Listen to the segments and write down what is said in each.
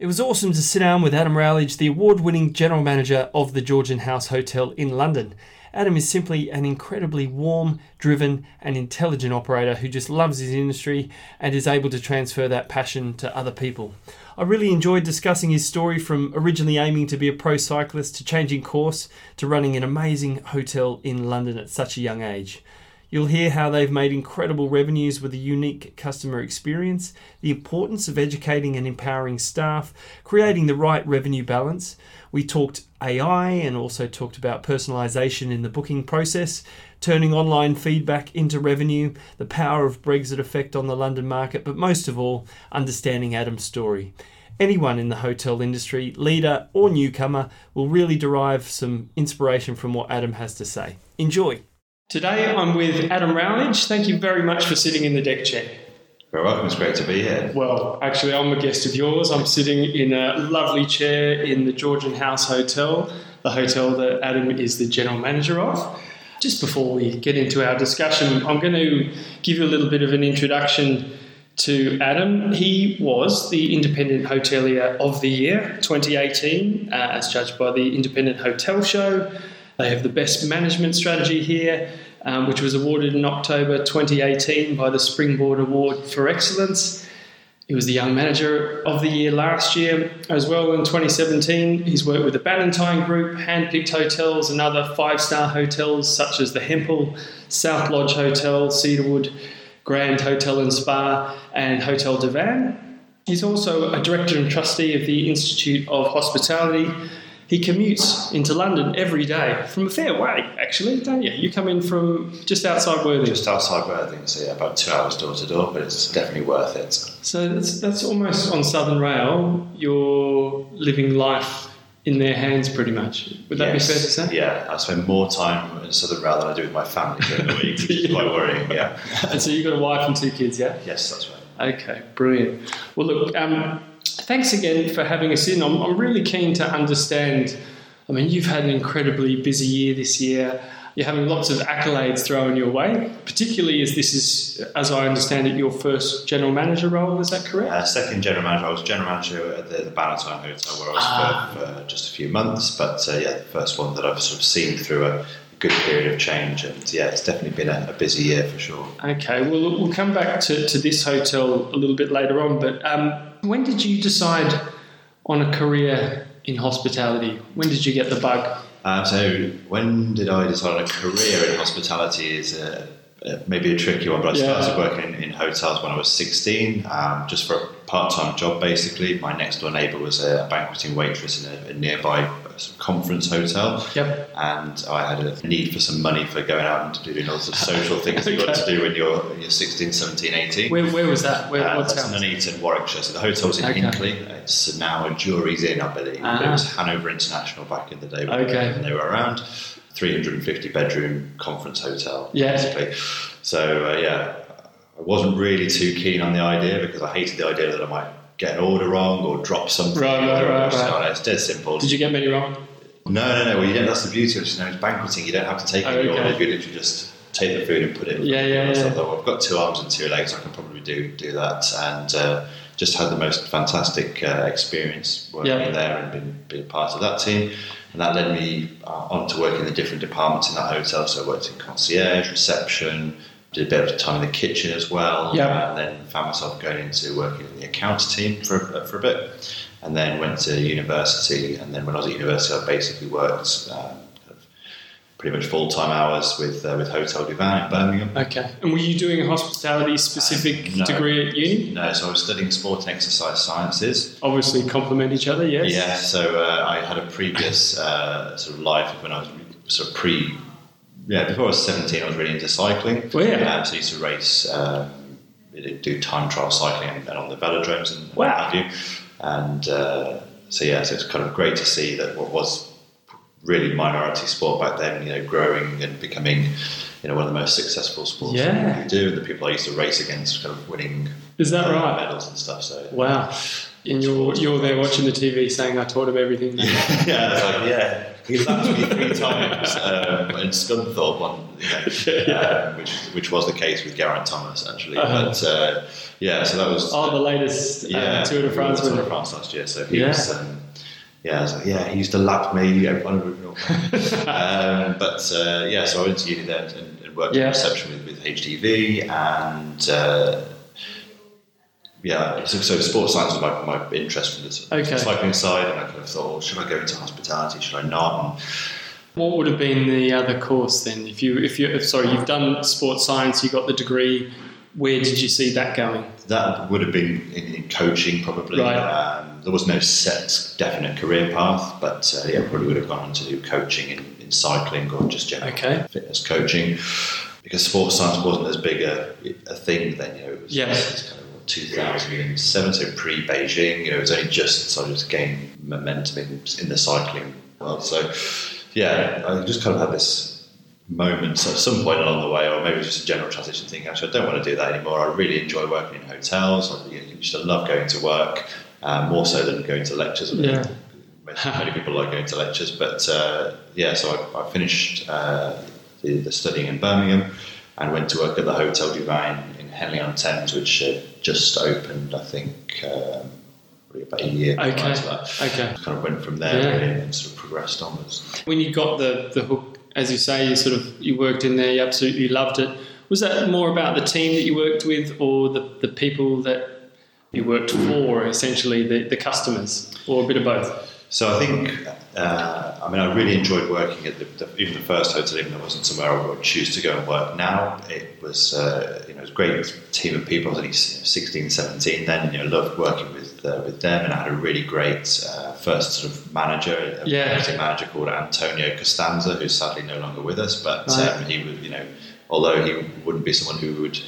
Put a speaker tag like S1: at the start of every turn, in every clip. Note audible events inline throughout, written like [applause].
S1: It was awesome to sit down with Adam Rowledge, the award winning general manager of the Georgian House Hotel in London. Adam is simply an incredibly warm, driven, and intelligent operator who just loves his industry and is able to transfer that passion to other people. I really enjoyed discussing his story from originally aiming to be a pro cyclist to changing course to running an amazing hotel in London at such a young age. You'll hear how they've made incredible revenues with a unique customer experience, the importance of educating and empowering staff, creating the right revenue balance. We talked AI and also talked about personalisation in the booking process, turning online feedback into revenue, the power of Brexit effect on the London market, but most of all, understanding Adam's story. Anyone in the hotel industry, leader or newcomer, will really derive some inspiration from what Adam has to say. Enjoy. Today I'm with Adam Rowledge. Thank you very much for sitting in the deck chair.
S2: Very welcome. It's great to be here.
S1: Well, actually, I'm a guest of yours. I'm sitting in a lovely chair in the Georgian House Hotel, the hotel that Adam is the general manager of. Just before we get into our discussion, I'm going to give you a little bit of an introduction to Adam. He was the Independent Hotelier of the Year 2018, uh, as judged by the Independent Hotel Show. They have the best management strategy here, um, which was awarded in October 2018 by the Springboard Award for Excellence. He was the Young Manager of the Year last year as well in 2017. He's worked with the Ballantyne Group, handpicked hotels, and other five star hotels such as the Hempel, South Lodge Hotel, Cedarwood, Grand Hotel and Spa, and Hotel du Vin. He's also a Director and Trustee of the Institute of Hospitality he commutes into London every day from a fair way, actually, don't you? You come in from just outside Worthing.
S2: Just outside Worthing, so yeah, about two hours door to door, but it's definitely worth it.
S1: So that's that's almost on Southern Rail. You're living life in their hands, pretty much. Would that yes. be fair to say?
S2: Yeah, I spend more time in Southern Rail than I do with my family during the week, which is [laughs] quite worrying. Yeah.
S1: and so you've got a wife and two kids, yeah?
S2: Yes, that's right.
S1: Okay, brilliant. Well, look. Um, thanks again for having us in. I'm, I'm really keen to understand. I mean, you've had an incredibly busy year this year. You're having lots of accolades thrown your way, particularly as this is, as I understand it, your first general manager role. Is that correct?
S2: Uh, second general manager. I was general manager at the, the Hotel where I was ah. for, for, just a few months, but uh, yeah, the first one that I've sort of seen through a good period of change. And yeah, it's definitely been a, a busy year for sure.
S1: Okay, well, we'll come back to, to this hotel a little bit later on, but um, when did you decide on a career in hospitality? When did you get the bug?
S2: Um, so, when did I decide on a career in hospitality? Is maybe a tricky one, but I yeah. started working in, in, hotels when I was 16, um, just for a part time job basically. My next door neighbour was a banqueting waitress in a, a nearby conference hotel.
S1: Yep.
S2: And I had a need for some money for going out and doing all sorts of social things okay. you got to do when you're, you're 16, 17, 18.
S1: Where, where was that? Where, uh,
S2: what town? Nuneaton, Warwickshire. So the hotel's in okay. Hinckley. It's now a Jurys Inn, I believe. Uh-huh. It was Hanover International back in the day when, okay. they were around. 350 bedroom conference hotel,
S1: yeah.
S2: basically. So, uh, yeah, I wasn't really too keen on the idea because I hated the idea that I might get an order wrong or drop something.
S1: Right, right, right, right.
S2: It's dead simple.
S1: Did you get many wrong?
S2: No, no, no. Well, you don't, that's the beauty of it. You know, it's banqueting. You don't have to take oh, any okay. order. You literally just take the food and put it.
S1: Yeah, yeah, yeah.
S2: I've got two arms and two legs. I can probably do do that, and uh, just had the most fantastic uh, experience working yeah. there and being, being part of that team. And that led me uh, on to work in the different departments in that hotel. So I worked in concierge, reception, did a bit of time in the kitchen as well,
S1: yep.
S2: and then found myself going into working in the accounts team for, for a bit, and then went to university. And then when I was at university, I basically worked um, pretty much full time hours with uh, with Hotel du Vin in Birmingham.
S1: Okay, and were you doing a hospitality specific uh, no, degree at uni?
S2: No, so I was studying sport and exercise sciences.
S1: Obviously, complement each other. Yes.
S2: Yeah. So uh, I had a previous uh, sort of life when I was sort of pre yeah, before I was 17, I was really into cycling.
S1: Oh, yeah.
S2: Um, so I used to race, um, do time trial cycling and, on the velodromes and
S1: wow.
S2: what have you. And uh, so, yeah, so it's kind of great to see that what was really minority sport back then, you know, growing and becoming, you know, one of the most successful sports
S1: yeah.
S2: you do. And the people I used to race against kind of winning
S1: Is that uh, right?
S2: medals and stuff. So
S1: Wow. And you're, you're there watching the TV saying, I taught him everything. [laughs]
S2: Yeah, yeah, like, yeah he lapped me three times um, in Scunthorpe, you [laughs] know, yeah. um, which which was the case with Geraint Thomas actually. Uh-huh. But uh, Yeah, so that was.
S1: Oh, the latest uh,
S2: yeah,
S1: Tour de France.
S2: Tour de France last year. So he yeah. was. Um, yeah, so yeah, he used to lap me. [laughs] um, but uh, yeah, so I went to uni there and, and worked yeah. in reception with, with HDV, and uh, yeah, so, so, sports science was my, my interest from the okay. cycling side, and I kind of thought, well, should I go into hospitality? Should I not? And,
S1: what would have been the other course then? If you, if you, if, sorry, you've done sports science, you got the degree. Where did you see that going?
S2: That would have been in, in coaching, probably. Right. Um, there was no set, definite career path, but uh, yeah, probably would have gone on to do coaching in, in cycling or just general okay. fitness coaching. Because sports science wasn't as big a, a thing then, you know. It was,
S1: yes.
S2: Kind of 2007, so pre Beijing. You know, it was only just started to gain momentum in, in the cycling world. So yeah, I just kind of had this moment at some point along the way, or maybe just a general transition thing. actually, I don't want to do that anymore. I really enjoy working in hotels. I used to love going to work, um, more so than going to lectures.
S1: Yeah.
S2: Many people like going to lectures, but uh, yeah, so I, I finished uh, the, the, studying in Birmingham and went to work at the Hotel du Vin in Henley on Thames, which uh, just opened, I think, um, about a year
S1: okay. Okay.
S2: Kind of went from there yeah. really and sort of progressed onwards.
S1: When you got the, the hook, as you say, you sort of you worked in there, you absolutely loved it. Was that more about the team that you worked with or the, the people that you worked for, essentially the, the customers, or a bit of both?
S2: So I think, uh, I mean, I really enjoyed working at the, the, even the first hotel, even though it wasn't somewhere I would choose to go and work now. It was, uh, you know, it was a great team of people. I was only 16, 17 then, you know, loved working with uh, with them, and I had a really great uh, first sort of manager, a
S1: yeah.
S2: manager called Antonio Costanza, who's sadly no longer with us, but right. um, he was, you know, although he wouldn't be someone who would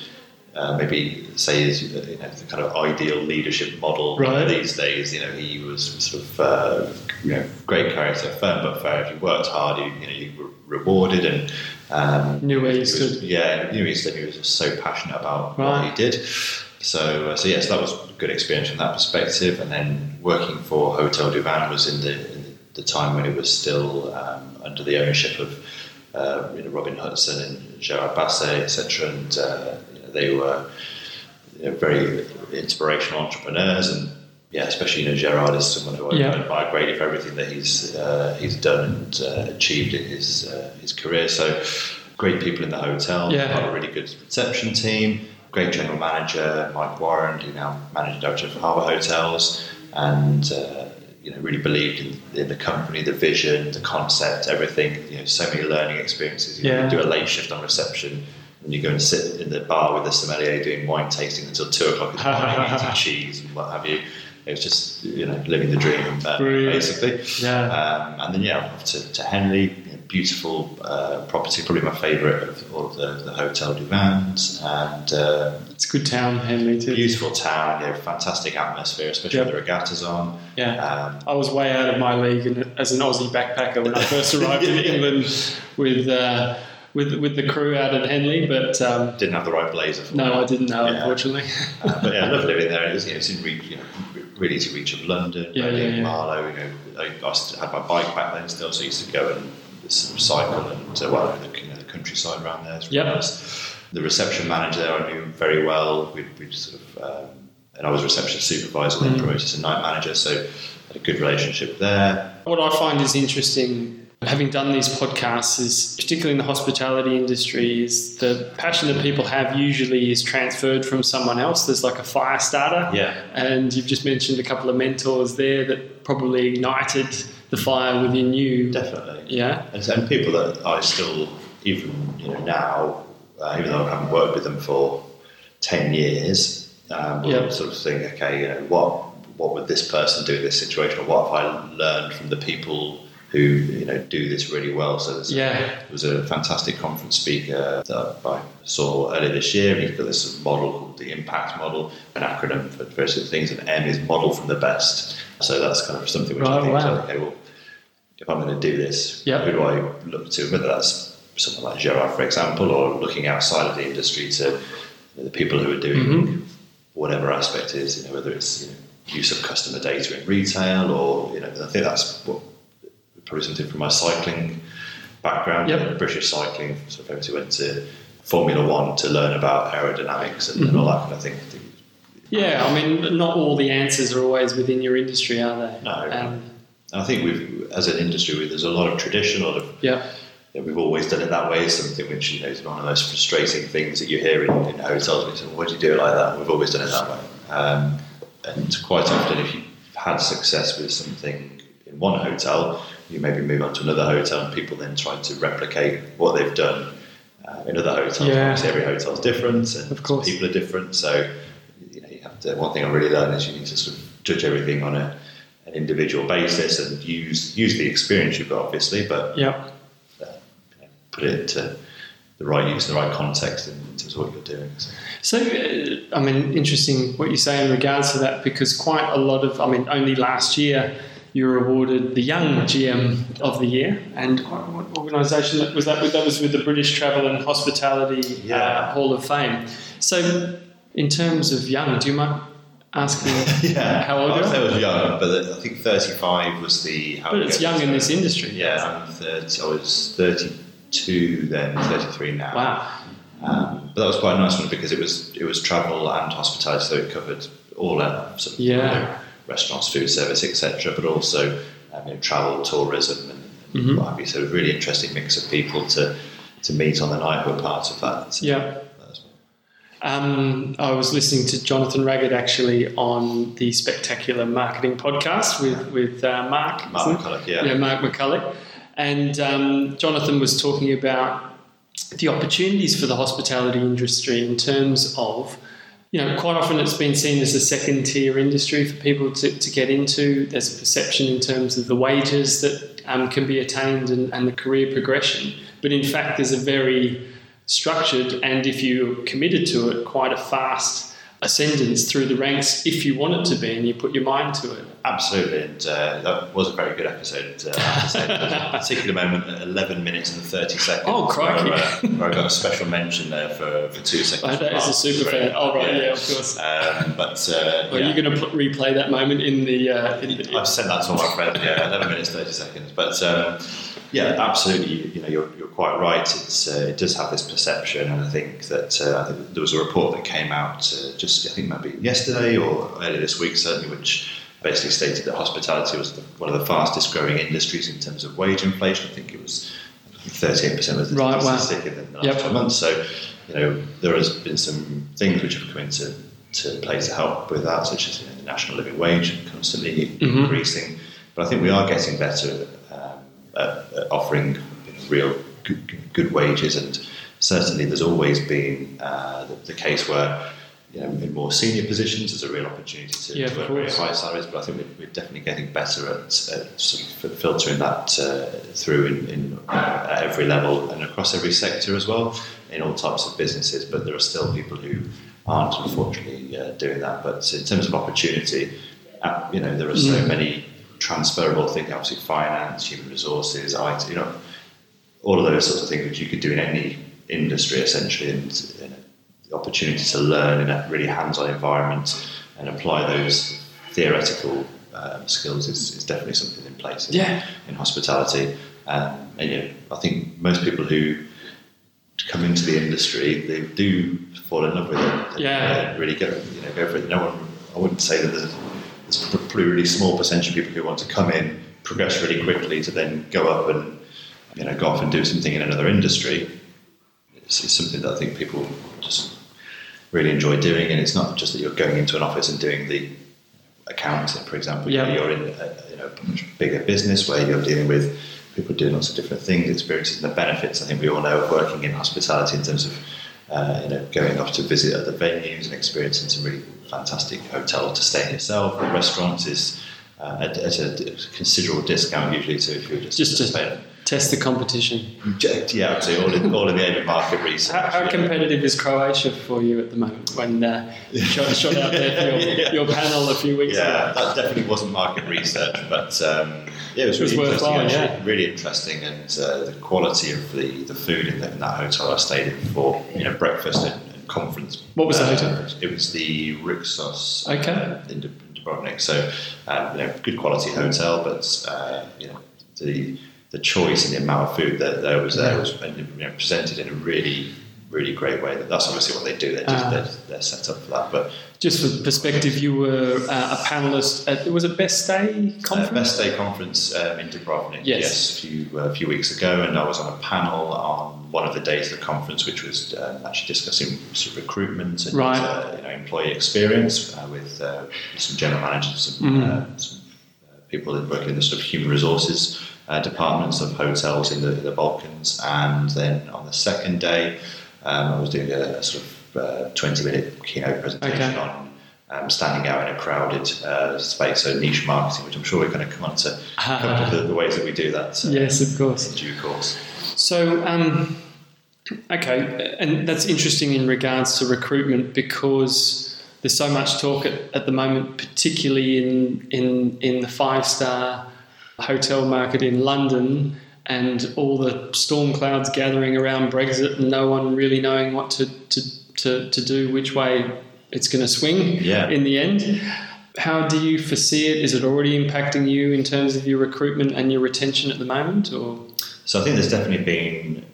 S2: uh, maybe say is you know, the kind of ideal leadership model
S1: right.
S2: these days. You know, he was sort of uh, you know great character, firm but fair. If you worked hard, you, you know you were rewarded and um,
S1: knew where
S2: he
S1: stood.
S2: Yeah, knew he stood. He was just so passionate about right. what he did. So, uh, so yes, that was a good experience from that perspective. And then working for Hotel du Vin was in the, in the time when it was still um, under the ownership of uh, you know, Robin Hutson and Gerard Basset, etc. And uh, they were you know, very inspirational entrepreneurs, and yeah, especially you know Gerard is someone who I yeah. admire greatly for everything that he's uh, he's done and uh, achieved in his uh, his career. So great people in the hotel,
S1: yeah.
S2: got a really good reception team, great general manager Mike Warren, who now managing director of Harbour Hotels, and uh, you know really believed in, in, the company, the vision, the concept, everything. You know, so many learning experiences. You
S1: yeah.
S2: know, do a late shift on reception and you go and sit in the bar with the sommelier doing wine tasting until two o'clock in the morning, eating [laughs] cheese and what have you. It was just you know living the dream uh, basically.
S1: Yeah.
S2: Um, and then yeah, off to, to Henley, you know, beautiful uh, property, probably my favourite of all the, the Hotel du Vins, and uh,
S1: it's a good town, Henley too.
S2: Beautiful town, yeah, fantastic atmosphere, especially yep. with the regattas on.
S1: Yeah. Um, I was way out of my league as an Aussie backpacker when I first [laughs] arrived in [laughs] England with. With with the crew out at Henley, but um,
S2: didn't have the right blazer. For
S1: no, that. I didn't know, yeah. unfortunately.
S2: uh, but yeah, I love living there. It was, you know, it's in reach, you know, really easy reach of London,
S1: yeah, yeah, yeah.
S2: Marlow. You know, I, I, had my bike back then still, so I used to go and sort of cycle and uh, well, the, you know, the countryside around there.
S1: Really nice.
S2: The reception manager there I knew very well. We'd, we'd sort of, um, and I was reception supervisor, mm. then promoted to night manager, so had a good relationship there.
S1: What I find is interesting having done these podcasts is particularly in the hospitality industry is the passion that people have usually is transferred from someone else. There's like a fire starter.
S2: Yeah.
S1: And you've just mentioned a couple of mentors there that probably ignited the fire within you.
S2: Definitely.
S1: Yeah.
S2: And, and people that i still even you know now uh, even though i haven't worked with them for 10 years um, sort of think okay you know what what would this person do in this situation? Or what have i learned from the people who you know do this really well. So there's
S1: yeah.
S2: a, there was a fantastic conference speaker that I saw earlier this year. He's got this model called the Impact Model, an acronym for various things, and M is Model from the Best. So that's kind of something which I think, wow. okay, well, if I'm going to do this,
S1: yep.
S2: who do I look to? Whether that's someone like Gerard, for example, or looking outside of the industry to the people who are doing mm-hmm. whatever aspect is, you know, whether it's you know, use of customer data in retail or you know, I think that's what probably something from my cycling background,
S1: yep.
S2: British cycling. So I obviously went to Formula One to learn about aerodynamics and, mm-hmm. and all that kind of thing.
S1: Yeah, I mean, not all the answers are always within your industry, are they?
S2: No. Um, I think we've, as an industry, there's a lot of tradition, a lot of
S1: yeah.
S2: You know, we've always done it that way. Something which you know is one of the most frustrating things that you hear in, in hotels. We say, "Why do you do it like that?" We've always done it that way. Um, and quite often, if you've had success with something in one hotel, you maybe move on to another hotel, and people then try to replicate what they've done uh, in other hotels. Yeah. every hotel is different, and
S1: of course.
S2: people are different. So, you know, you have to. One thing I really learned is you need to sort of judge everything on a, an individual basis and use use the experience you've got, obviously, but
S1: yeah
S2: put it into the right use, the right context in, terms of what you're doing. So.
S1: So, uh, I mean, interesting what you say in regards to that because quite a lot of, I mean, only last year you were awarded the Young GM of the Year, and what organisation was that? With? That was with the British Travel and Hospitality yeah. uh, Hall of Fame. So, in terms of young, do you mind asking [laughs]
S2: yeah.
S1: how old you are?
S2: I was young, but I think 35 was the.
S1: How but it's young in this industry.
S2: Yeah, I'm 30, I was 32 then, 33 now.
S1: Wow.
S2: Um, but that was quite a nice one because it was it was travel and hospitality, so it covered all levels of
S1: yeah.
S2: You know, restaurants, food service, etc. But also um, you know, travel, tourism, and mm-hmm. what have you. So a really interesting mix of people to to meet on the night who were part of that.
S1: Yeah. Um, I was listening to Jonathan Raggett actually on the Spectacular Marketing podcast with with uh, Mark.
S2: Mark McCulloch, yeah.
S1: Yeah, Mark McCulloch. And um, Jonathan was talking about the opportunities for the hospitality industry in terms of, you know, quite often it's been seen as a second tier industry for people to, to get into. There's a perception in terms of the wages that um, can be attained and, and the career progression. But in fact, there's a very structured and, if you're committed to it, quite a fast ascendance through the ranks if you want it to be and you put your mind to it.
S2: Absolutely, and uh, that was a very good episode. Uh, a [laughs] particular moment at 11 minutes and 30 seconds.
S1: Oh, crikey.
S2: Where, uh, where I got a special mention there for, for two seconds.
S1: Oh, that is a super fan. Oh, right, yeah, yeah of course.
S2: Um, but uh,
S1: well, yeah. you're going to pl- replay that moment in the. Uh, in the
S2: I've sent that to all my friends, yeah, 11 minutes, 30 seconds. But um, yeah, absolutely. You know, you're, you're quite right. It's uh, it does have this perception, and I think that uh, I think there was a report that came out uh, just I think maybe yesterday or earlier this week, certainly, which basically stated that hospitality was the, one of the fastest growing industries in terms of wage inflation. I think it was 38% of the
S1: right,
S2: statistic wow. in the last yep. 12 months. So, you know, there has been some things which have come into to play to help with that, such as you know, the national living wage constantly mm-hmm. increasing. But I think we are getting better um, at, at, offering you know, real good, good, wages, and certainly there's always been uh, the, the case where you know, in more senior positions, there's a real opportunity to,
S1: yeah,
S2: to earn very high salaries. But I think we're, we're definitely getting better at, at sort of filtering that uh, through in, in uh, at every level and across every sector as well, in all types of businesses. But there are still people who aren't, unfortunately, uh, doing that. But in terms of opportunity, uh, you know, there are so mm. many transferable things. Obviously, finance, human resources, IT. You know, all of those sorts of things which you could do in any industry essentially, and you know, the opportunity to learn in a really hands-on environment and apply those theoretical um, skills is, is, definitely something in place in,
S1: yeah.
S2: in hospitality. Um, and you know, I think most people who come into the industry, they do fall in love with it.
S1: yeah.
S2: Uh, really go, you know, go for it. No one, I wouldn't say that there's, there's a really small percentage of people who want to come in, progress really quickly to then go up and you know go off and do something in another industry. It's, it's something that I think people just really enjoy doing. And it's not just that you're going into an office and doing the accounting, for example.
S1: Yeah.
S2: You're in a, you know, much bigger business where you're dealing with people doing lots of different things, experiences and the benefits. I think we all know of working in hospitality in terms of uh, you know going off to visit other venues and experiencing some really fantastic hotel to stay in yourself The restaurants is uh, at, at, a considerable discount usually. So if you're just
S1: just, just test the competition.
S2: Yeah, absolutely. All in, all in the aim of market research.
S1: How, how competitive is Croatia for you at the moment? When uh, shot, shot out there for your, yeah. [laughs] your, panel a few weeks
S2: yeah, ago. that definitely wasn't market research, but um, yeah, it was,
S1: it
S2: really
S1: was
S2: interesting.
S1: Actually, yeah.
S2: Really interesting, and uh, the quality of the, the food in, the, in, that hotel I stayed in for you know breakfast and, and conference.
S1: What was uh, the hotel?
S2: It was the Rixos.
S1: Okay.
S2: Uh, in Dubrovnik. So um, you know, good quality hotel, but uh, you know the the choice and the amount of food that there was there was you know, presented in a really really great way. That's obviously what they do. They're, just, uh, they're, they're, set up for that. But
S1: just for perspective, you were uh, a panelist at was it Best Day conference?
S2: Uh, Best Day conference um, in Dubrovnik. Yes, yes a few uh, a few weeks ago, and I was on a panel on one of the days of the conference, which was um, actually discussing sort of recruitment and right. Uh, you know, employee experience uh, with some general managers, and mm-hmm. some people that work in the sort of human resources. Departments of hotels in the, the Balkans, and then on the second day, um, I was doing a, a sort of uh, 20 minute keynote presentation okay. on um, standing out in a crowded uh, space, so niche marketing, which I'm sure we're going to come on to a couple of the, ways that we do that.
S1: Uh, yes, of course.
S2: In due course.
S1: So, um, okay, and that's interesting in regards to recruitment because there's so much talk at, at the moment, particularly in, in, in the five star hotel market in London and all the storm clouds gathering around Brexit and no one really knowing what to, to, to, to do, which way it's going to swing yeah. in the end. How do you foresee it? Is it already impacting you in terms of your recruitment and your retention at the moment? Or
S2: so I think there's definitely been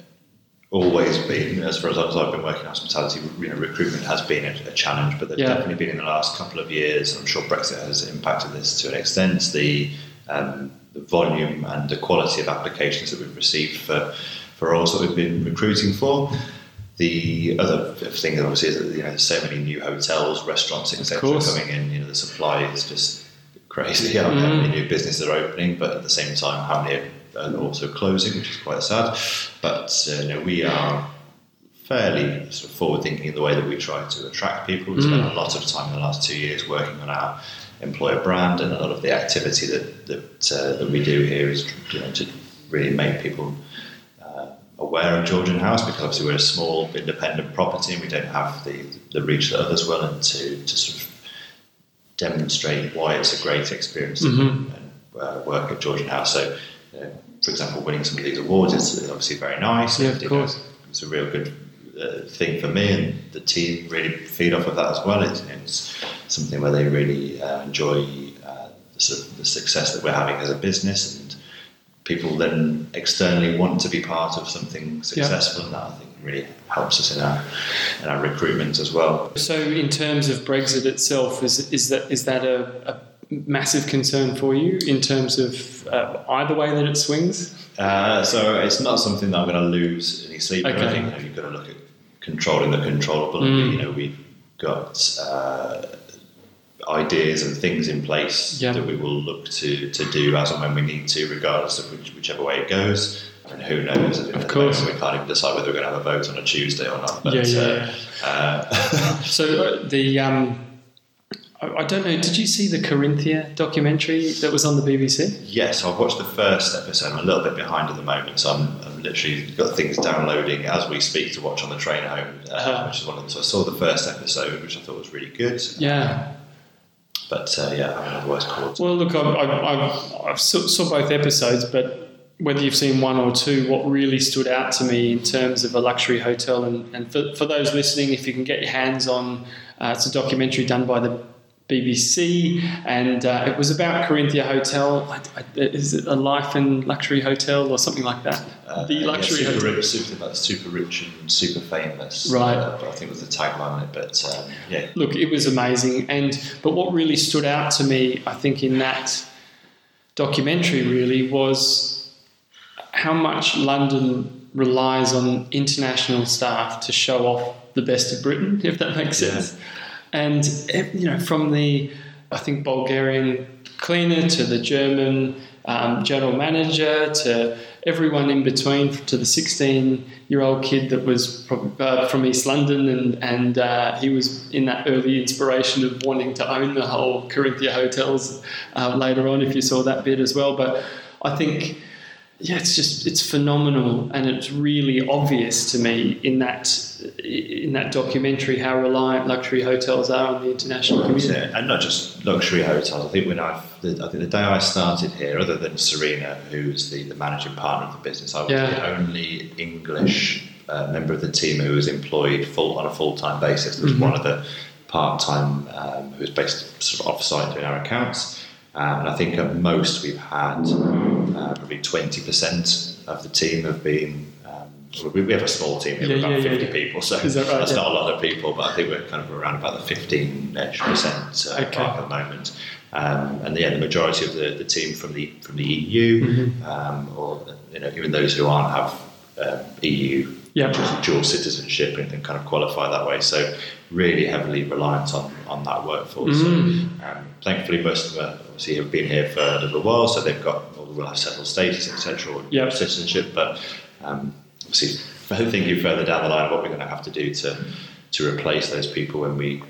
S2: always been as far as I've been working in hospitality. You know, recruitment has been a, a challenge, but there's yeah. definitely been in the last couple of years. I'm sure Brexit has impacted this to an extent. The um, the volume and the quality of applications that we've received for, for roles that we've been recruiting for. The other thing, obviously, is that you know there's so many new hotels, restaurants, etc. coming in. You know, the supply is just crazy. How mm. many new businesses are opening, but at the same time, how many are also closing, which is quite sad. But uh, you know, we are fairly sort of forward thinking in the way that we try to attract people. We mm. spent a lot of time in the last two years working on our employer brand, and a lot of the activity that that, uh, that we do here is you know, to really make people uh, aware of Georgian House because obviously we're a small independent property and we don't have the, the reach that others will, and to, to sort of demonstrate why it's a great experience mm-hmm. and, uh, work at Georgian House. So, for example, winning some of these awards is obviously very nice.
S1: Yeah, of course.
S2: Know, it's a real good uh, thing for me, and the team really feed off of that as well. It's, it's something where they really uh, enjoy uh, the, sort of the success that we're having as a business, and people then externally want to be part of something successful, yeah. and that I think really helps us in our in our recruitment as well.
S1: So, in terms of Brexit itself, is is that is that a, a massive concern for you in terms of uh, either way that it swings?
S2: Uh, so it's not something that I'm going to lose any sleep. Okay. I think you know, you've got to look at controlling the controllable. Mm. You know, we've got uh, ideas and things in place yeah. that we will look to, to do as and when we need to, regardless of which, whichever way it goes. And who knows?
S1: Of course,
S2: we can't even decide whether we're going to have a vote on a Tuesday or not.
S1: But, yeah, yeah. Uh, uh [laughs] so uh, the um, I don't know. Did you see the Corinthia documentary that was on the BBC?
S2: Yes, I've watched the first episode. I'm a little bit behind at the moment, so I'm, I'm literally got things downloading as we speak to watch on the train home, uh, uh-huh. which is one of them. So I saw the first episode, which I thought was really good.
S1: Yeah.
S2: But uh, yeah, I mean, otherwise caught.
S1: Well, look, I've, I've, I've saw both episodes, but whether you've seen one or two, what really stood out to me in terms of a luxury hotel, and, and for, for those listening, if you can get your hands on, uh, it's a documentary done by the BBC, and uh, it was about Corinthia Hotel. Is it a life and luxury hotel or something like that?
S2: Uh, the luxury yeah, super hotel. Rich, super, super rich and super famous.
S1: Right.
S2: Uh, I think was the tagline on it, but um, yeah.
S1: Look, it was amazing, and but what really stood out to me, I think, in that documentary really was how much London relies on international staff to show off the best of Britain, [laughs] if that makes sense. And you know from the I think Bulgarian cleaner to the German um, general manager to everyone in between to the 16 year old kid that was from, uh, from East London and, and uh, he was in that early inspiration of wanting to own the whole Corinthia hotels uh, later on if you saw that bit as well. But I think yeah, it's just it's phenomenal, and it's really obvious to me in that in that documentary how reliant luxury hotels are on the international community,
S2: yeah, and not just luxury hotels. I think when I, I think the day I started here, other than Serena, who's the, the managing partner of the business, I was yeah. the only English uh, member of the team who was employed full on a full time basis. There was mm-hmm. one of the part time um, who was based sort of off site doing our accounts. Um, and I think at most we've had uh, probably 20% of the team have been um, we, we have a small team. Have
S1: yeah,
S2: about
S1: yeah,
S2: 50
S1: yeah.
S2: people, so
S1: that right?
S2: that's not a lot of people, but I think we're kind of around about the 15 ish percent uh,
S1: okay.
S2: at the moment. Um, and yeah, the majority of the, the team from the from the EU,
S1: mm-hmm.
S2: um, or you know, even those who aren't have um, EU
S1: yep.
S2: dual citizenship and, and, kind of qualify that way. So really heavily reliant on, on that workforce.
S1: Mm.
S2: So, um, thankfully, most of them obviously have been here for a little while, so they've got will have settled status, etc., or
S1: yep.
S2: citizenship. But um, obviously, thinking further down the line, of what we're going to have to do to to replace those people when we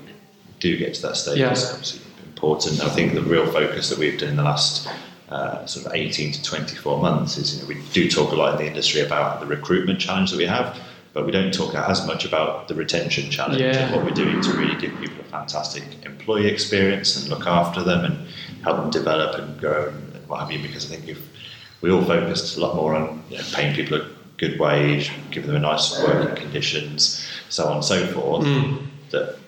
S2: do get to that stage
S1: yeah.
S2: is obviously important. I think the real focus that we've done in the last uh, sort of 18 to 24 months is you know, we do talk a lot in the industry about the recruitment challenge that we have, but we don't talk as much about the retention challenge
S1: yeah.
S2: and what we're doing to really give people a fantastic employee experience and look after them and help them develop and grow and, what have you. Because I think if we all focused a lot more on you know, paying people a good wage, giving them a nice working conditions, so on and so forth,
S1: mm.
S2: that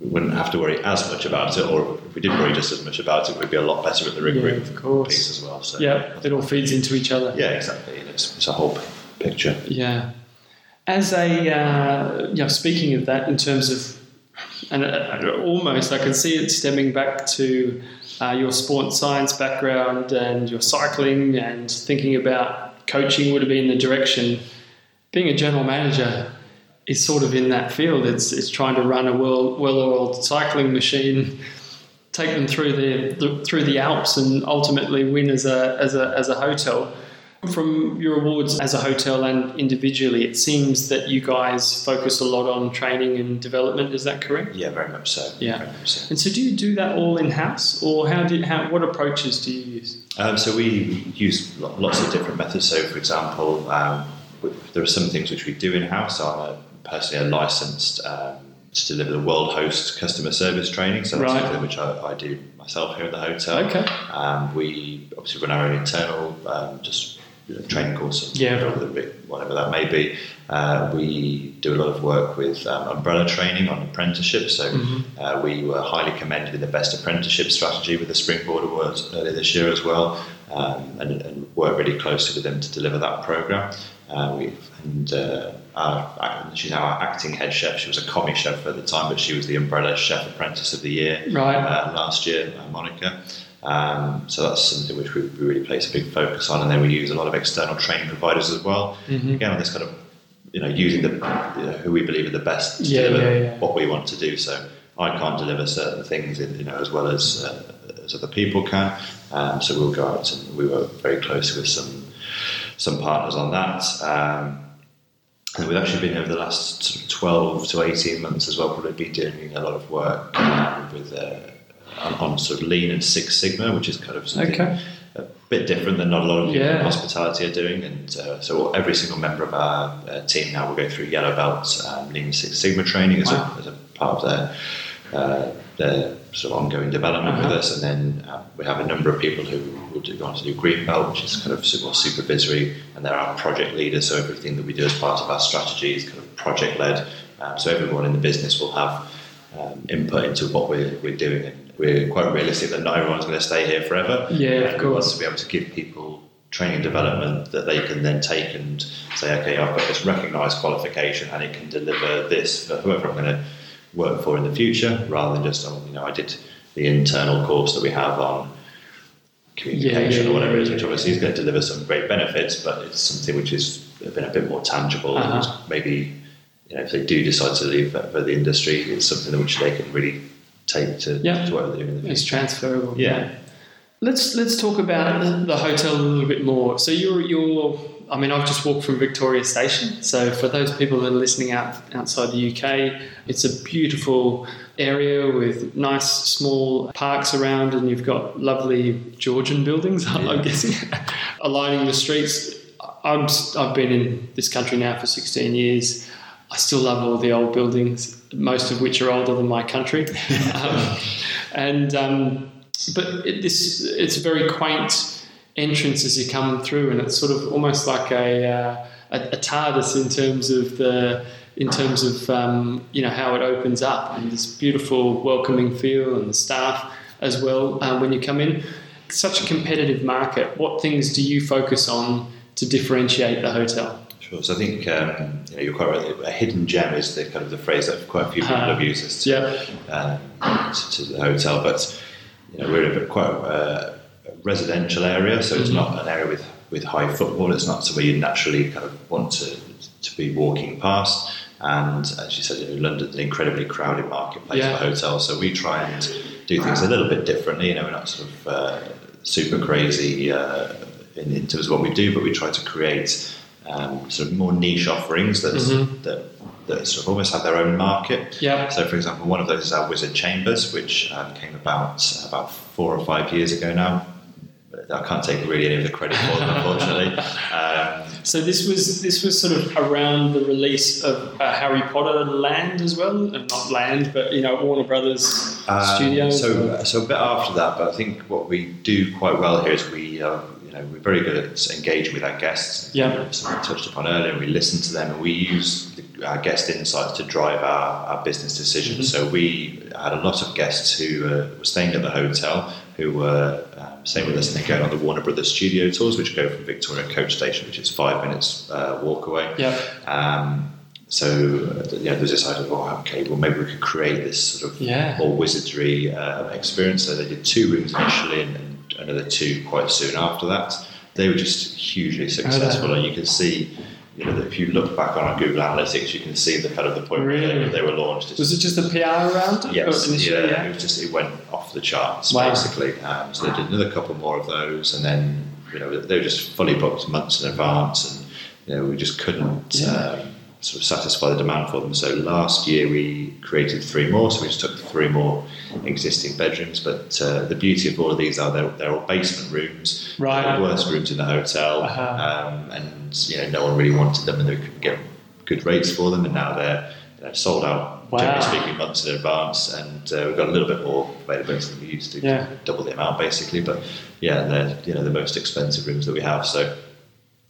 S2: we wouldn't have to worry as much about it, or if we did worry just as much about it, we'd be a lot better at the recruitment
S1: yeah,
S2: piece as well. So
S1: yeah, it all feeds into each other.
S2: Yeah, exactly. It's, it's a whole picture.
S1: Yeah. As a, uh, you know, speaking of that, in terms of, and uh, almost I can see it stemming back to uh, your sports science background and your cycling and thinking about coaching would have been the direction. Being a general manager is sort of in that field. It's, it's trying to run a well well oiled cycling machine, take them through the through the Alps, and ultimately win as a as a as a hotel. From your awards as a hotel and individually, it seems that you guys focus a lot on training and development. Is that correct?
S2: Yeah, very much so.
S1: Yeah.
S2: Much so.
S1: And so, do you do that all in house, or how do you, how what approaches do you use?
S2: Um, so we use lots of different methods. So, for example, um, there are some things which we do in house. I'm a, personally a licensed um, to deliver the World Host customer service training. So that's
S1: right.
S2: something which I, I, do myself here at the hotel.
S1: Okay.
S2: Um, we obviously run our own internal um, just training course,
S1: yeah.
S2: whatever that may be. Uh, we do a lot of work with um, umbrella training on apprenticeships. So
S1: mm-hmm.
S2: uh, we were highly commended in the best apprenticeship strategy with the Springboard Awards earlier this year as well, um, and, and work really closely with them to deliver that program. Uh, we and uh, our, she's now our acting head chef. She was a commis chef at the time, but she was the umbrella chef apprentice of the year
S1: right.
S2: uh, last year, Monica. Um, so that's something which we, we, really place a big focus on, and then we use a lot of external training providers as well.
S1: Mm-hmm.
S2: Again, on this kind of you know using the you know, who we believe are the best to
S1: yeah,
S2: deliver
S1: yeah, yeah.
S2: what we want to do. So I can't deliver certain things, you know, as well as uh, as other people can. Um, so we'll go out and we work very closely with some some partners on that. Um, and we've actually been over the last 12 to 18 months as well, probably been doing a lot of work um, with uh, on, on, sort of lean and Six Sigma, which is kind of something
S1: okay.
S2: a bit different than not a lot of people
S1: yeah.
S2: in hospitality are doing. And uh, so every single member of our uh, team now will go through Yellow Belt um, Lean Six Sigma training as,
S1: wow.
S2: a, as a part of their uh, their sort of ongoing development
S1: uh-huh.
S2: with us, and then uh, we have a number of people who will do, go on to do Green Belt, which is kind of super supervisory, and they're our project leaders. So everything that we do as part of our strategy is kind of project led. Um, so everyone in the business will have um, input into what we're, we're doing, and we're quite realistic that not everyone's going to stay here forever.
S1: Yeah,
S2: and
S1: of
S2: we want
S1: course.
S2: to be able to give people training and development that they can then take and say, okay, I've got this recognised qualification, and it can deliver this for whoever I'm going to work for in the future rather than just you know I did the internal course that we have on communication
S1: yeah, yeah,
S2: or whatever
S1: yeah,
S2: it is which obviously is going to deliver some great benefits but it's something which has been a bit more tangible
S1: uh-huh.
S2: and maybe you know if they do decide to leave for the industry it's something which they can really take to,
S1: yeah.
S2: to what they're doing in the
S1: it's transferable
S2: yeah.
S1: let's let's talk about the hotel a little bit more so you're you're I mean, I've just walked from Victoria Station. So, for those people that are listening out outside the UK, it's a beautiful area with nice small parks around, and you've got lovely Georgian buildings, [laughs] yeah. I'm guessing, [laughs] aligning the streets. I'm, I've been in this country now for 16 years. I still love all the old buildings, most of which are older than my country. [laughs] um, and um, but it, this it's a very quaint entrance as you come through, and it's sort of almost like a, uh, a, a, TARDIS in terms of the in terms of um, you know how it opens up and this beautiful welcoming feel and the staff as well uh, when you come in. Such a competitive market. What things do you focus on to differentiate the hotel?
S2: So I think um, you know, you're quite right. A hidden gem is the kind of the phrase that quite a few people uh, have used as to, yeah. um, to, to, the hotel. But you know, we're in a quite residential area, so it's mm-hmm. not an area with, with high footfall. It's not somewhere you naturally kind of want to to be walking past. And as you said, you know, London's an incredibly crowded marketplace yeah. for hotels, so we try and do things a little bit differently. You know, we're not sort of uh, super crazy uh, in, in, terms of what we do, but we try to create um, sort of more niche offerings that, mm-hmm. that that sort of almost have their own market.
S1: Yeah.
S2: So, for example, one of those is our Wizard Chambers, which um, came about about four or five years ago now. I can't take really any of the credit for them, unfortunately. Um, [laughs]
S1: so this was this was sort of around the release of uh, Harry Potter Land as well, and not Land, but you know Warner Brothers um, Studios.
S2: So so a bit after that, but I think what we do quite well here is we. You know, we're very good at engaging with our guests.
S1: Yeah.
S2: Something touched upon earlier. We listen to them and we use our guest insights to drive our, our business decisions. Mm-hmm. So we had a lot of guests who uh, were staying at the hotel who were um, staying with us and they're going on the Warner Brothers studio tours, which go from Victoria Coach Station, which is five minutes uh, walk away.
S1: Yeah.
S2: Um, so uh, yeah, there's this idea of oh, okay, well maybe we could create this sort of
S1: yeah.
S2: more wizardry uh, experience. So they did two rooms initially, and, and, another two quite soon after that. They were just hugely successful, and you can see you know, if you look back on our Google Analytics, you can see the kind of the point really? where they, they, were launched.
S1: Was it just the PR around it?
S2: Yes, yeah, yeah, It was just it went off the charts wow. basically. Um, so they did another couple more of those, and then you know they were just fully booked months in advance, and you know we just couldn't. Yeah. Um, sort of satisfy the demand for them. So last year we created three more. So we just took three more existing bedrooms. But uh, the beauty of all of these are they're, they're all basement rooms,
S1: right?
S2: The worst rooms in the hotel, uh-huh. um, and you know no one really wanted them, and they could get good rates for them. And now they're know, sold out, wow. generally speaking, months in advance. And uh, we've got a little bit more availability than we used to,
S1: yeah.
S2: double the amount basically. But yeah, they're you know the most expensive rooms that we have. So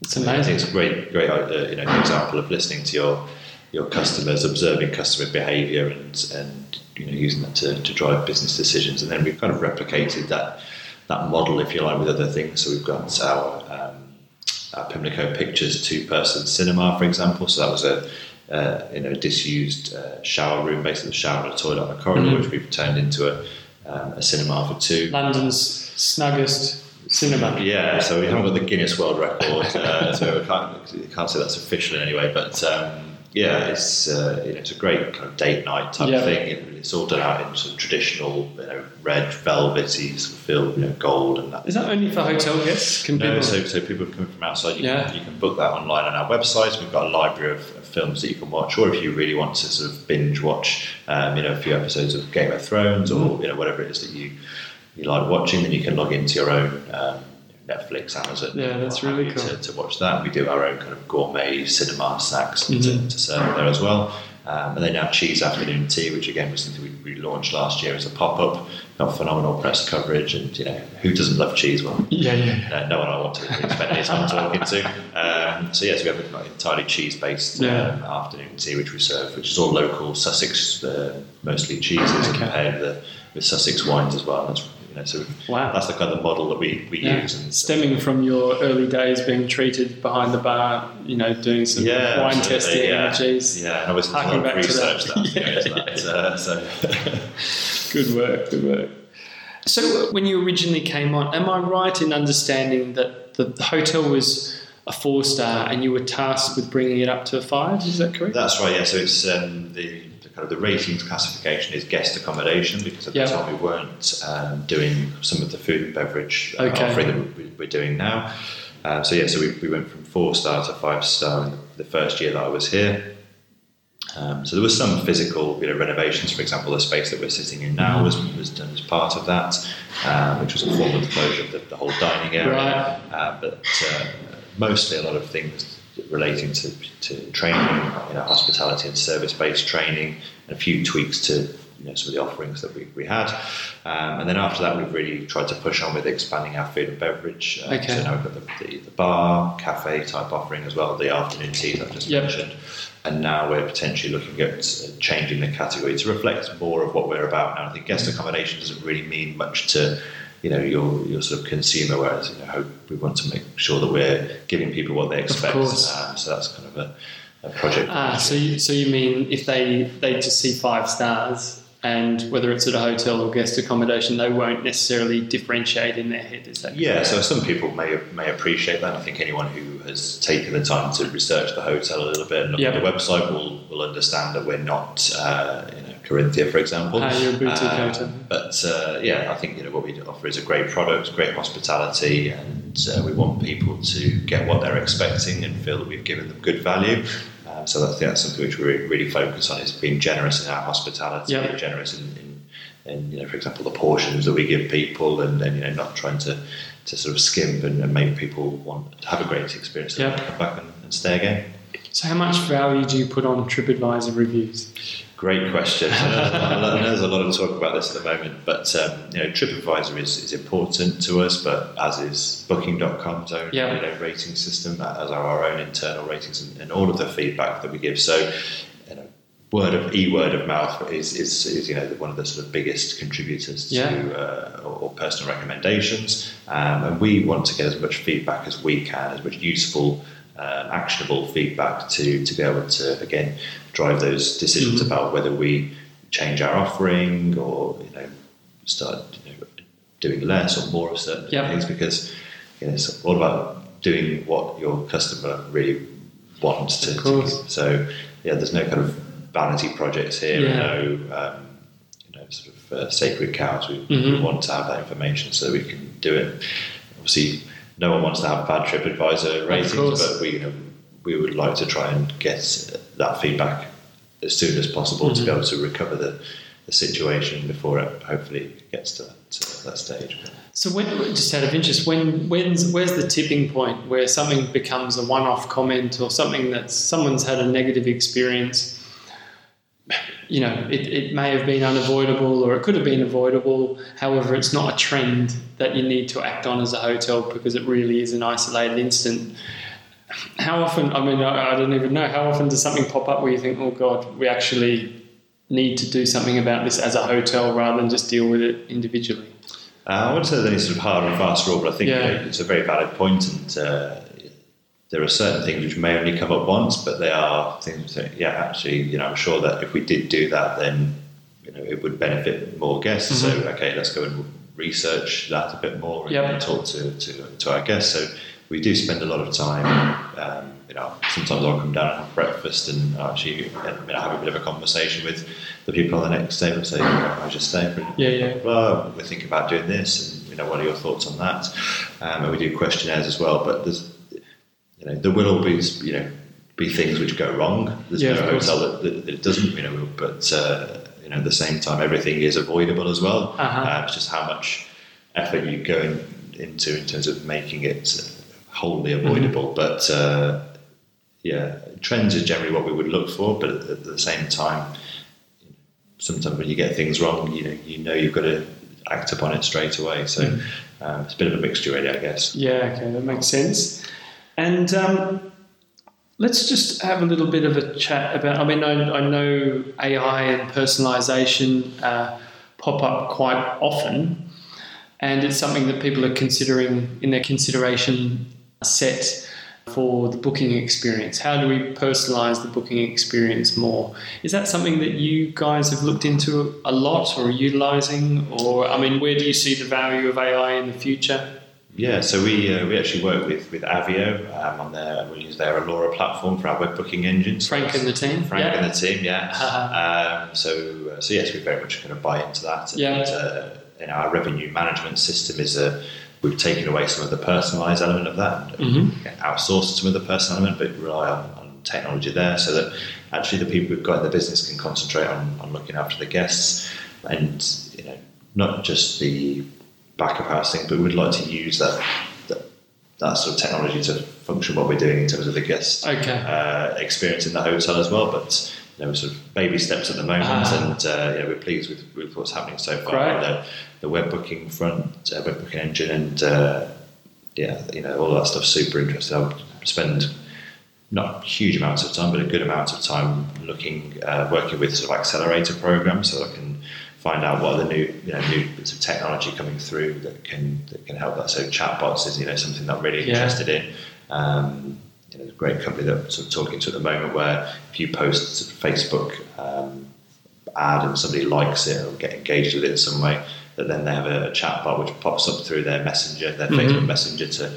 S1: it's amazing.
S2: It's a great, great uh, you know, example of listening to your your customers, observing customer behaviour, and and you know using that to, to drive business decisions. And then we've kind of replicated that that model, if you like, with other things. So we've got our, um, our Pimlico Pictures two-person cinema, for example. So that was a uh, you know disused uh, shower room, basically a shower and a toilet on a corridor, mm-hmm. which we've turned into a, um, a cinema for two.
S1: London's snuggest cinema.
S2: Yeah, so we haven't got the Guinness World Record, uh, so we can't, can't say that's official anyway. But um, yeah, it's uh, you know, it's a great kind of date night type yeah. thing. It, it's all done out in sort of traditional, you know, red velvety sort of feel, you know, gold and that.
S1: Is that only for hotel guests?
S2: Can no, people... so so people coming from outside, you, yeah. can, you can book that online on our website. We've got a library of, of, films that you can watch, or if you really want to sort of binge watch, um, you know, a few episodes of Game of Thrones, or mm. you know, whatever it is that you you like watching, then you can log into your own um, Netflix, Amazon.
S1: Yeah, that's really cool.
S2: To, to, watch that. We do our own kind of gourmet cinema snacks mm-hmm. to, to, serve there as well. Um, and then now Cheese Afternoon Tea, which again was something we, we launched last year as a pop up. Got phenomenal press coverage, and you know who doesn't love cheese? Well,
S1: yeah, yeah.
S2: Uh, no one I want to spend any time talking to. Um, so yes, we have an entirely cheese based yeah. um, afternoon tea, which we serve, which is all local Sussex, uh, mostly cheeses, okay. compared with, with Sussex wines as well. That's you know, so wow. that's the kind of model that we, we yeah. use. And,
S1: Stemming from your early days being treated behind the bar, you know, doing some
S2: yeah,
S1: wine testing
S2: yeah.
S1: and cheese.
S2: Yeah, and obviously a lot of research that, that, yeah, that uh,
S1: so. [laughs] good work, good work. So when you originally came on, am I right in understanding that the, the hotel was a four star and you were tasked with bringing it up to a five? Is that correct?
S2: That's right. Yeah. So it's um, the kind of the ratings classification is guest accommodation because at the time we weren't um, doing some of the food and beverage uh, okay. offering that we're doing now. Uh, so yeah, so we, we went from four star to five star in the, first year that I was here. Um, so there was some physical, you know, renovations. For example, the space that we're sitting in now was, was done as part of that, um, which was a form of the closure of the, the whole dining area.
S1: Right.
S2: Uh, but uh, mostly a lot of things relating to, to training, you know, hospitality and service-based training, and a few tweaks to you know, some of the offerings that we, we had. Um, and then after that, we've really tried to push on with expanding our food and beverage.
S1: Uh, okay.
S2: So now we've got the, the, the, bar, cafe type offering as well, the afternoon tea that I just yep. mentioned. And now we're potentially looking at uh, changing the category to reflect more of what we're about now. I think guest accommodation doesn't really mean much to you know your your sort of consumer. Whereas you know we want to make sure that we're giving people what they expect. Um, so that's kind of a, a project.
S1: Ah, so you, so you mean if they they just see five stars and whether it's at a hotel or guest accommodation, they won't necessarily differentiate in their head. Is that
S2: yeah? So some people may may appreciate that. I think anyone who has taken the time to research the hotel a little bit and look yep. at the website will will understand that we're not uh, Corinthia, for example.
S1: Boutique hotel.
S2: But uh, yeah, I think you know what we offer is a great product, great hospitality, and uh, we want people to get what they're expecting and feel that we've given them good value. Um, so I think that's something which we really, focus on is being generous in our hospitality, yep. generous in, in, you know, for example, the portions that we give people, and, and you know, not trying to, to sort of skimp and, and make people want to have a great experience and yep. come back and, and stay again.
S1: So, how much value do you put on TripAdvisor reviews?
S2: Great question. There's a lot of talk about this at the moment, but um, you know, TripAdvisor is, is important to us, but as is Booking.com's own yeah. you know, rating system, as are our own internal ratings and, and, all of the feedback that we give. So, you know, word of e word of mouth is, is, is you know one of the sort of biggest contributors to yeah. uh, or, or, personal recommendations, um, and we want to get as much feedback as we can, as much useful um, actionable feedback to, to be able to again drive those decisions mm-hmm. about whether we change our offering or you know start you know, doing less or more of certain yep. things because you know, it's all about doing what your customer really wants to, to so yeah there's no kind of vanity projects here yeah. no um, you know sort of uh, sacred cows we, mm-hmm. we want to have that information so we can do it obviously no one wants to have bad TripAdvisor ratings, but we you know, we would like to try and get that feedback as soon as possible mm-hmm. to be mm-hmm. able to recover the, the situation before it hopefully gets to that, to that stage.
S1: So, when, just out of interest, when when's where's the tipping point where something becomes a one-off comment or something that someone's had a negative experience? you know, it, it may have been unavoidable or it could have been avoidable. However, it's not a trend that you need to act on as a hotel because it really is an isolated incident. How often, I mean, I, I don't even know, how often does something pop up where you think, oh God, we actually need to do something about this as a hotel rather than just deal with it individually?
S2: Uh, I wouldn't say there's any sort of hard and fast rule, but I think yeah. you know, it's a very valid point and uh, there are certain things which may only come up once, but they are things that, yeah, actually, you know, I'm sure that if we did do that, then, you know, it would benefit more guests. Mm-hmm. So, okay, let's go and research that a bit more and, yep. and talk to, to, to, our guests. So, we do spend a lot of time, um, you know, sometimes I'll come down and have breakfast and actually you know, have a bit of a conversation with the people on the next table and say, I just stay.
S1: Yeah, yeah.
S2: Well, we're thinking about doing this and, you know, what are your thoughts on that? Um, and we do questionnaires as well, but there's, you know, there will always, you know, be things which go wrong. There's yeah, no hotel that, that, that, it doesn't, you know, but uh, you know, at the same time, everything is avoidable as well. Uh-huh. Uh, it's just how much effort you go in, into in terms of making it wholly avoidable. Mm-hmm. But uh, yeah, trends is generally what we would look for, but at, at the same time, sometimes when you get things wrong, you know, you know you've got to act upon it straight away. So mm-hmm. um, it's a bit of a mixture, really, I guess.
S1: Yeah, okay, that makes sense. And um, let's just have a little bit of a chat about. I mean, I, I know AI and personalization uh, pop up quite often, and it's something that people are considering in their consideration set for the booking experience? How do we personalize the booking experience more? Is that something that you guys have looked into a lot or are utilizing? Or, I mean, where do you see the value of AI in the future?
S2: Yeah, so we uh, we actually work with with Avvio um, on their we use their Allora platform for our web booking engines.
S1: Frank and the team.
S2: Frank
S1: yeah.
S2: and the team, yeah. [laughs] Uh-huh. Um, so uh, so yes, we very much kind of buy into that. And, yeah. Uh, you know, our revenue management system is a we've taken away some of the personalised element of that, mm-hmm. outsourced some of the personal element, but rely on, on, technology there so that actually the people we've got in the business can concentrate on, on looking after the guests and you know not just the back of house thing, but we'd like to use that, that, that sort of technology to function what we're doing in terms of the guest
S1: okay.
S2: uh, experience in the hotel as well. But you know, sort of baby steps at the moment, uh, and uh, yeah, we're pleased with, with what's happening so far on the, the web booking front, uh, web booking engine, and uh, yeah, you know, all that stuff super interesting. I spend not huge amounts of time, but a good amount of time looking, uh, working with sort of accelerator programs, so I can find out what are the new you know new bits of technology coming through that can that can help that. So chatbots is you know something that I'm really yeah. interested in. Um, you know, a great company that I'm sort of talking to at the moment where if you post a Facebook um, ad and somebody likes it or get engaged with it in some way, that then they have a, a chat bot which pops up through their messenger, their mm-hmm. Facebook messenger to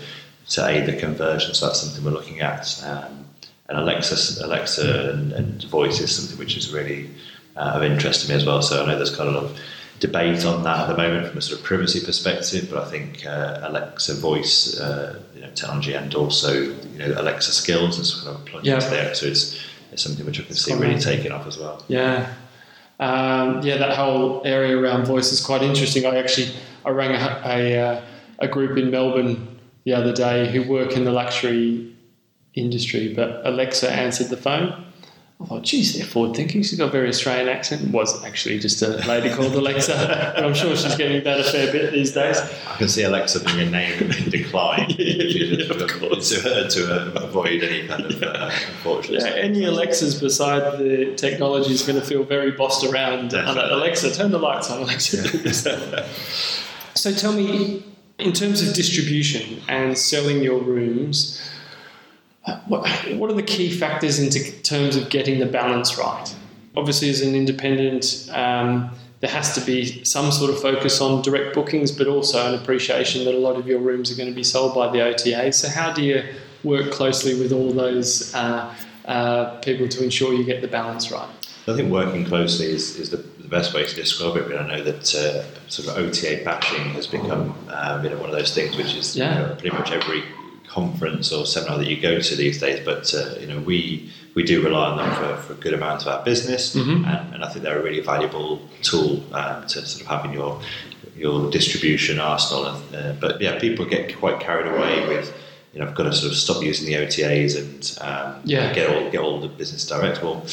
S2: to aid the conversion. So that's something we're looking at. Um, and Alexa, Alexa and, and, voice is something which is really uh, of interest to me as well. So I know there's quite a lot of debate on that at the moment from a sort of privacy perspective, but I think uh, Alexa voice uh, you know, technology and also you know Alexa skills is kind of plugged yeah. into there. So it's, it's something which I can it's see really taking off as well.
S1: Yeah. Um, yeah, that whole area around voice is quite interesting. I actually I rang a, a, uh, a group in Melbourne the other day who work in the luxury industry, but Alexa answered the phone I thought, geez, they're forward thinking. She's got a very Australian accent. It was actually just a lady called Alexa, but I'm sure she's getting that a fair bit these days.
S2: I can see Alexa being a name in [laughs] decline [laughs] yeah, of course. To, to avoid any kind of uh, unfortunate.
S1: Yeah, any Alexas beside the technology is going to feel very bossed around. Alexa, turn the lights on. Alexa, yeah. [laughs] so tell me, in terms of distribution and selling your rooms what, what are the key factors in terms of getting the balance right? Obviously, as an independent, um, there has to be some sort of focus on direct bookings, but also an appreciation that a lot of your rooms are going to be sold by the OTA. So, how do you work closely with all those uh, uh, people to ensure you get the balance right?
S2: I think working closely is, is the, the best way to describe it. But I know that uh, sort of OTA bashing has become um, you know one of those things which is yeah. you know, pretty much every conference or seminar that you go to these days, but uh, you know we we do rely on them for, for a good amount of our business, mm-hmm. and, and, I think they're a really valuable tool um, to sort of have in your your distribution arsenal. Uh, but yeah, people get quite carried away with. You know, I've got to sort of stop using the OTAs and um, yeah. get all get all the business direct. Well,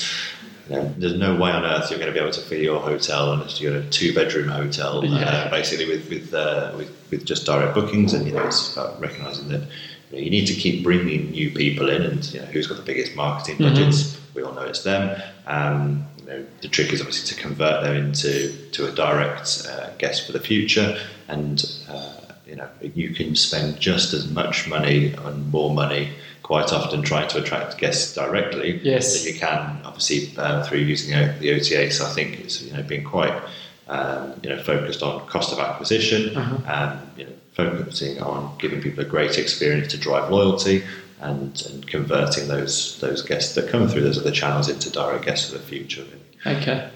S2: you know, there's no way on earth you're going to be able to fill your hotel unless you're a two bedroom hotel, uh, yeah. uh, basically with with, uh, with, with just direct bookings. And you know, it's about recognizing that you, know, you need to keep bringing new people in, and you know, who's got the biggest marketing budgets? Mm-hmm. We all know it's them. Um, you know, the trick is obviously to convert them into to a direct uh, guest for the future, and uh, you know you can spend just as much money and more money quite often trying to attract guests directly
S1: yes.
S2: than you can obviously uh, through using the OTA. So I think it's you know being quite um, you know focused on cost of acquisition uh-huh. and you know focusing on giving people a great experience to drive loyalty and, and converting those those guests that come through those other channels into direct guests for the future.
S1: Okay.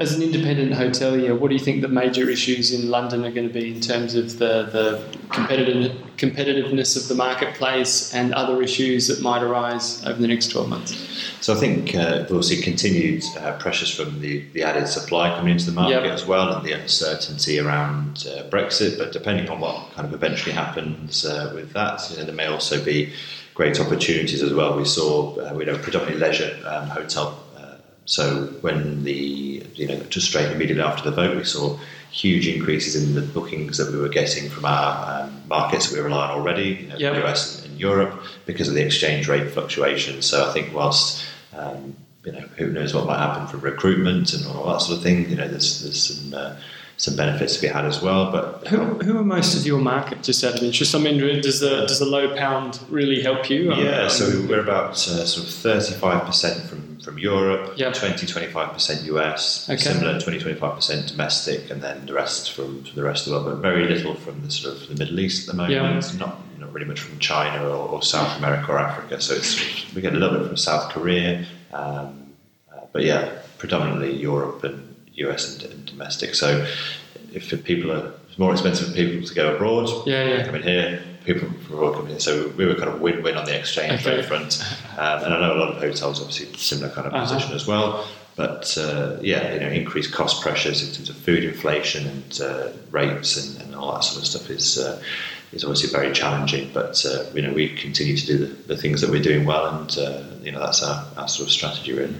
S1: As an independent hotelier, what do you think the major issues in London are going to be in terms of the, the competitive, competitiveness of the marketplace and other issues that might arise over the next 12 months?
S2: So I think uh, we'll see continued uh, pressures from the, the added supply coming into the market yep. as well and the uncertainty around uh, Brexit. But depending on what kind of eventually happens uh, with that, you know, there may also be great opportunities as well. We saw, uh, we know, predominantly leisure um, hotel so when the you know just straight immediately after the vote, we saw huge increases in the bookings that we were getting from our um, markets that we rely on already, you know, yep. the US and Europe, because of the exchange rate fluctuations. So I think whilst um, you know who knows what might happen for recruitment and all that sort of thing, you know, there's there's some uh, some benefits to be had as well. But
S1: who, who are most of your market? Just out of interest, I mean, does the does the low pound really help you?
S2: Yeah, so we're about uh, sort of thirty five percent from from Europe, yep. 20 25 percent US, okay. similar 20 25 percent domestic, and then the rest from, from, the rest of the world. But very little from the sort of the Middle East at the moment. Yep. Not not really much from China or, or, South America or Africa. So it's we get a little bit from South Korea, um, uh, but yeah, predominantly Europe and US and, and domestic. So if people are it's more expensive for people to go abroad,
S1: yeah, yeah.
S2: coming here, people from abroad coming in. So we were kind of win-win on the exchange okay. rate front. Um, and I know a lot of hotels obviously similar kind of uh-huh. position as well. But uh, yeah, you know, increased cost pressures in terms of food inflation and uh, rates and, and, all that sort of stuff is uh, is obviously very challenging. But uh, you know, we continue to do the, the, things that we're doing well, and uh, you know, that's our, our sort of strategy really.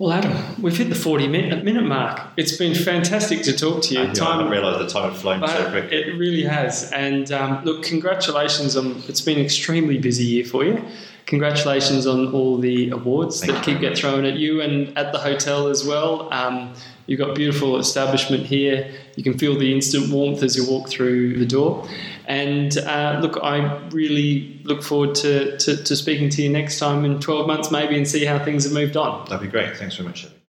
S1: Well, Adam, we've hit the 40 minute, minute mark. It's been fantastic to talk to you.
S2: I, time, I realised the time had flown so quick.
S1: It really has. And um, look, congratulations. On, it's been an extremely busy year for you. Congratulations on all the awards Thank that keep get thrown at you and at the hotel as well. Um, you've got beautiful establishment here. You can feel the instant warmth as you walk through the door. And uh, look, I really look forward to, to, to, speaking to you next time in 12 months, maybe, and see how things have moved on.
S2: That'd be great. Thanks very much.